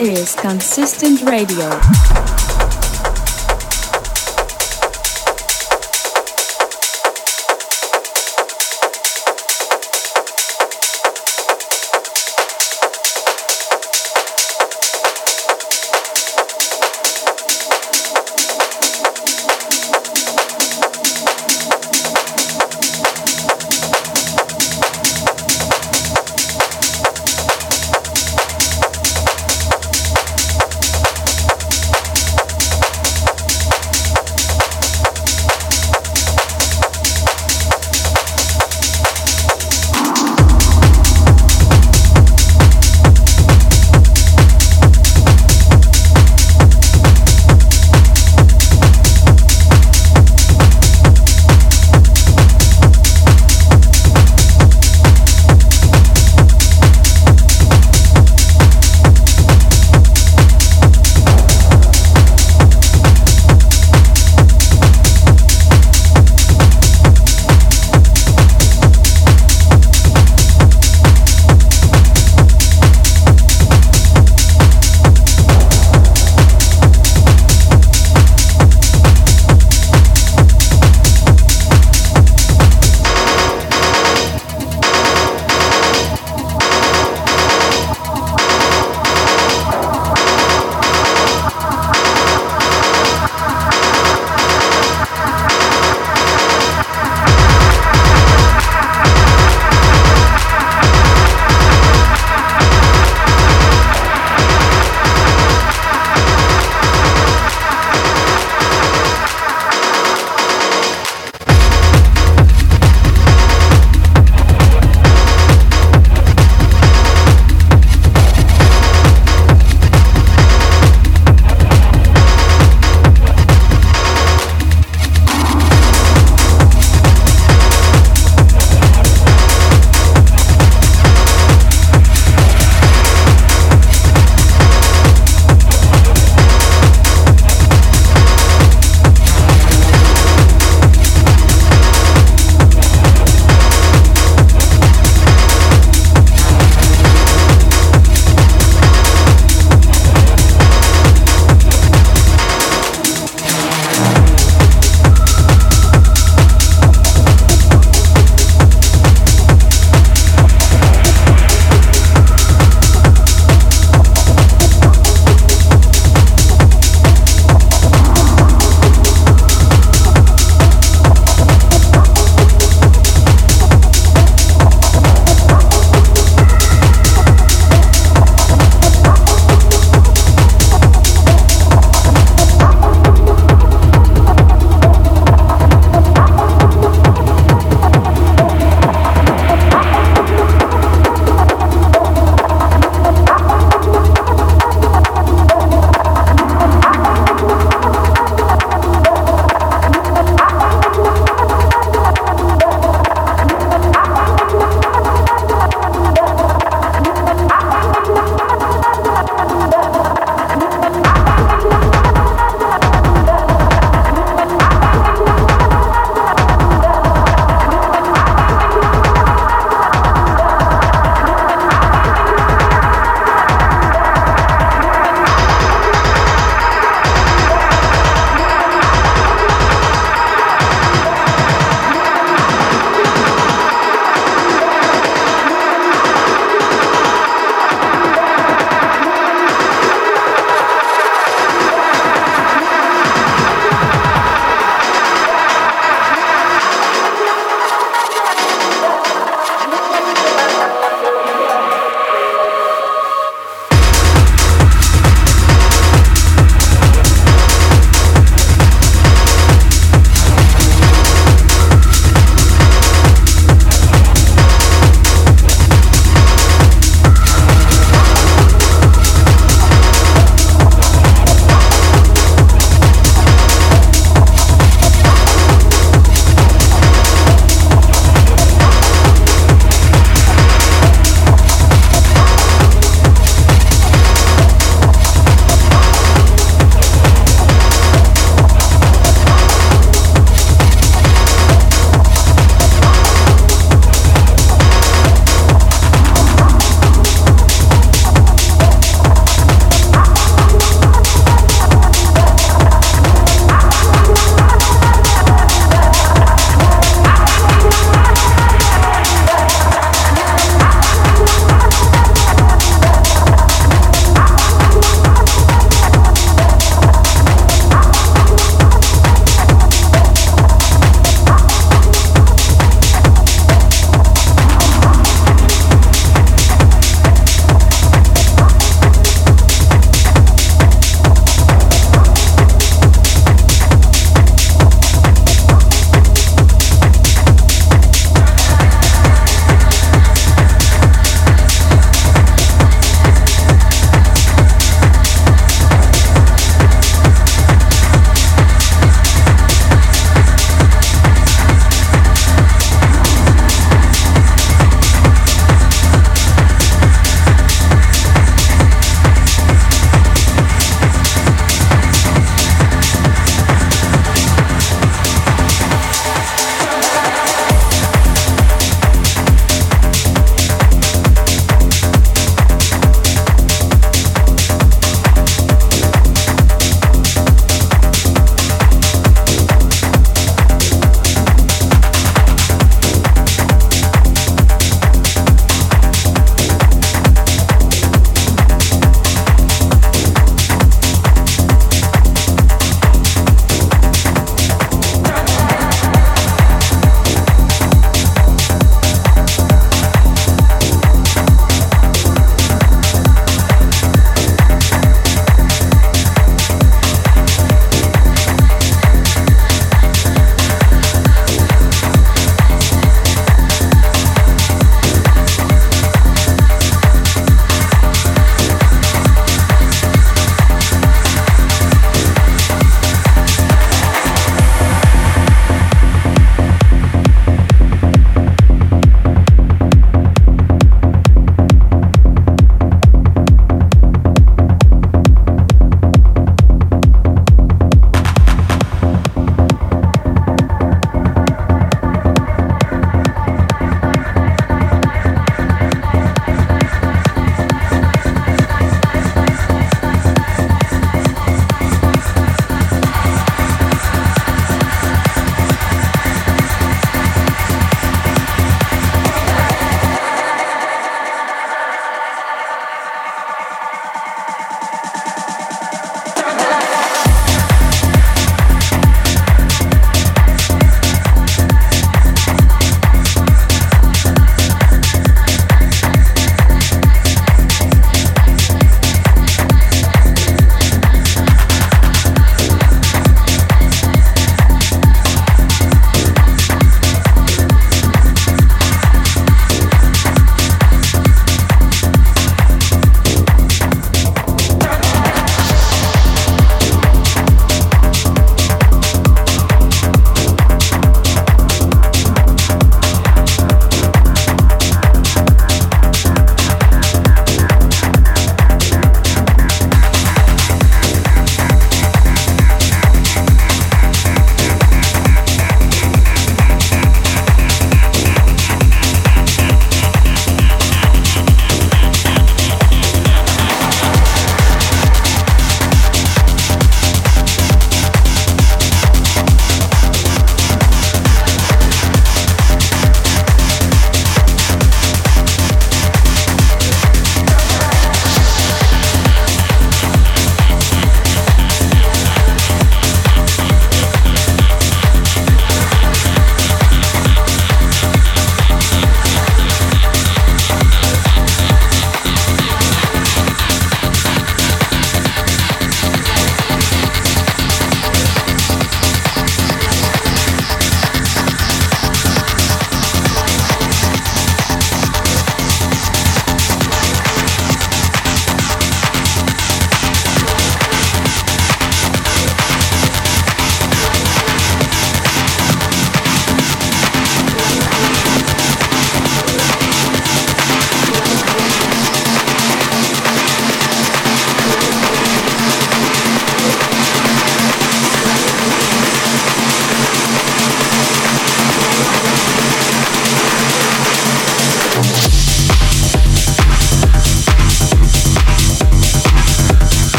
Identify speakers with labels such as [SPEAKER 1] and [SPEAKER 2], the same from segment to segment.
[SPEAKER 1] is Consistent. Radio.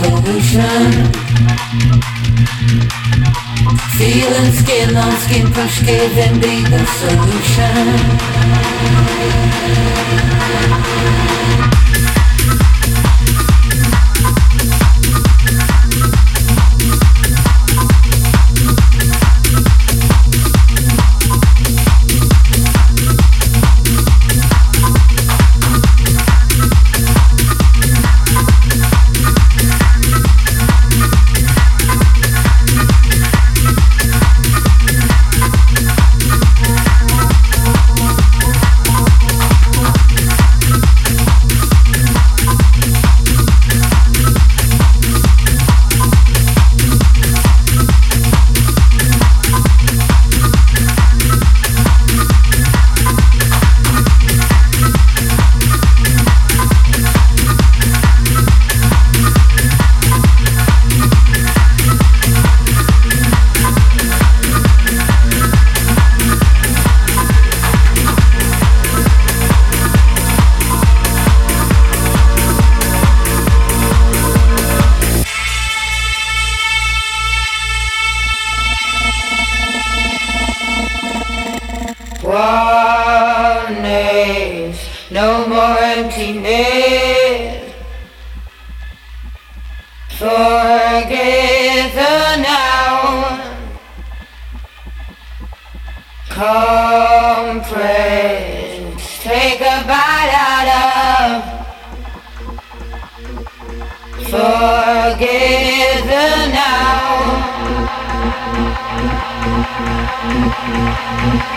[SPEAKER 2] Pollution. Feeling skin on skin push give and be the solution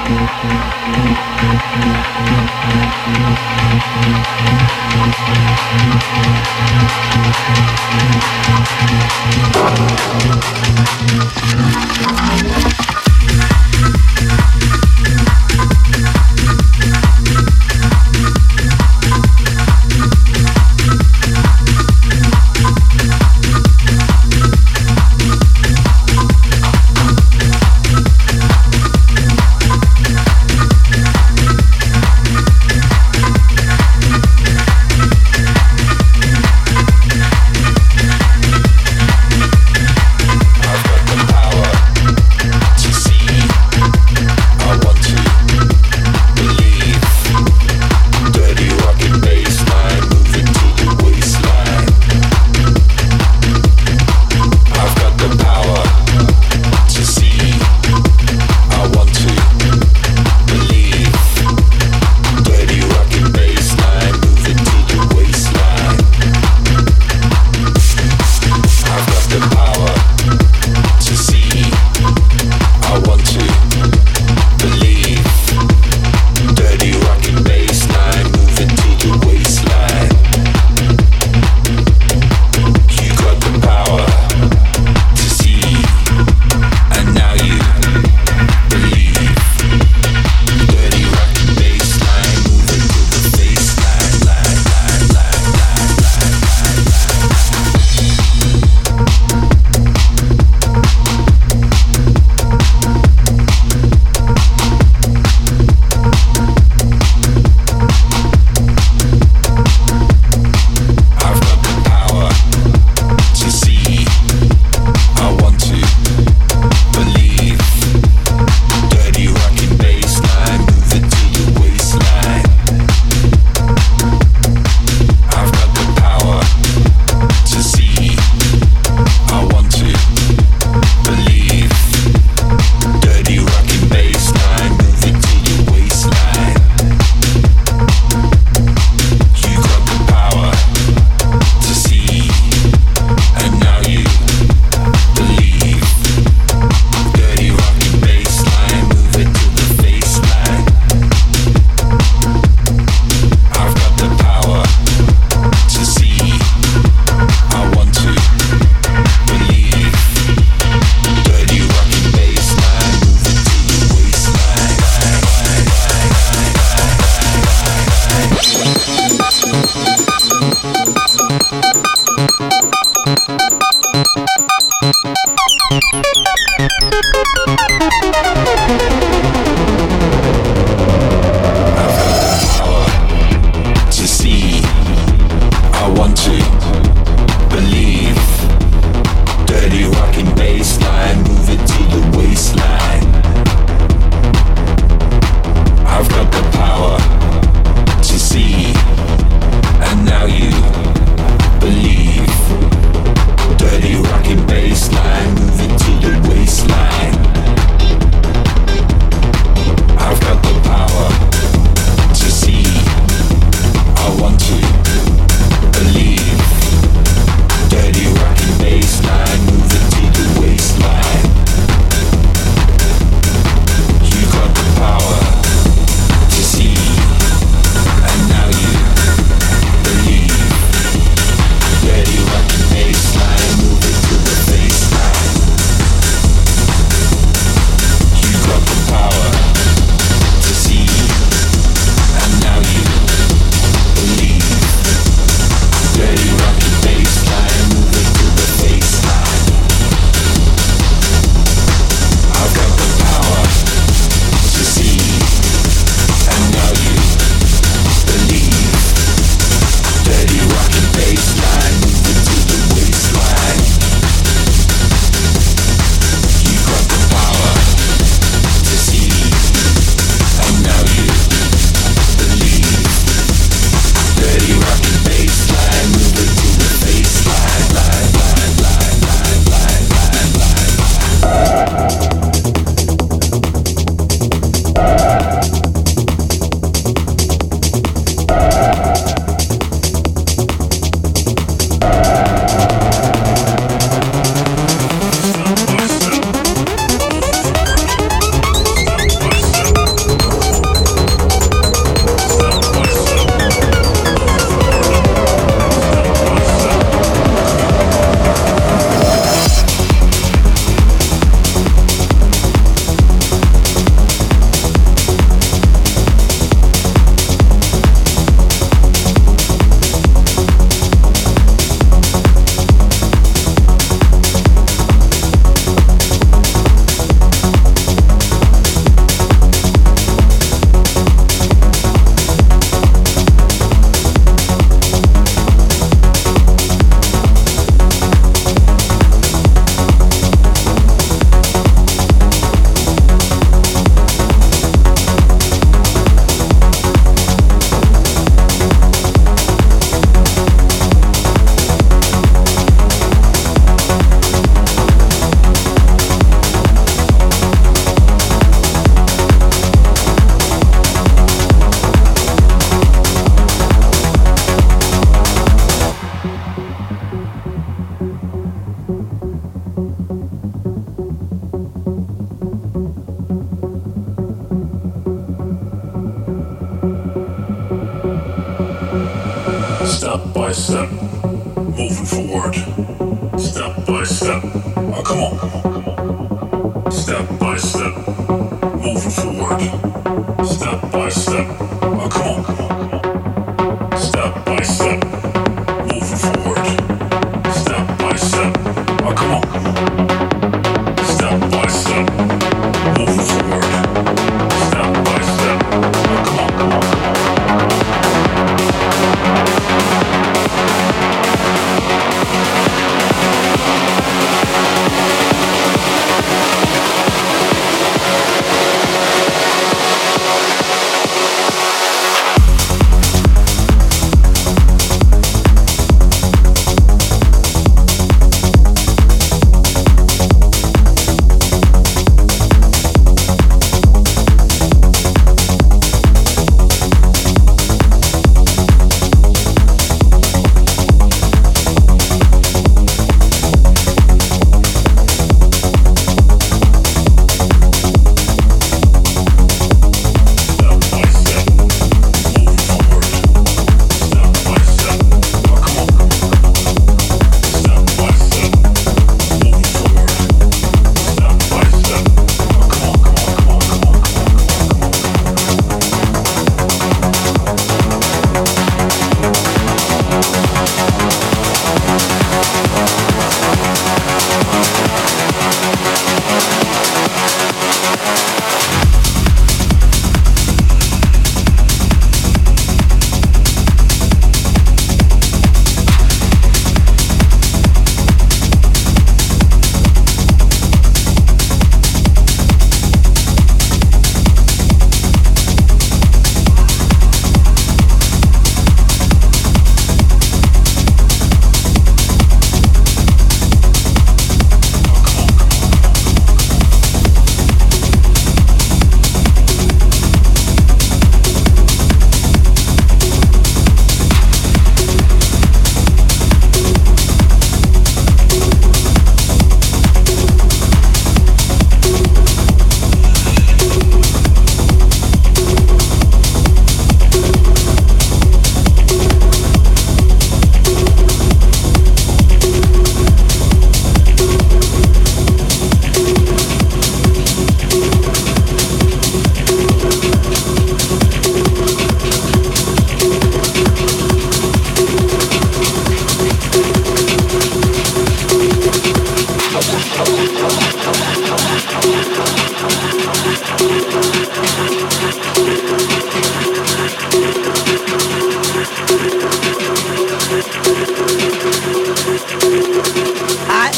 [SPEAKER 2] Yeah.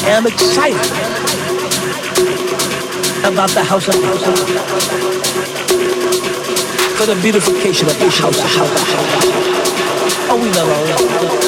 [SPEAKER 3] am excited about the house of house of for the beautification of the house of house. Oh, we love all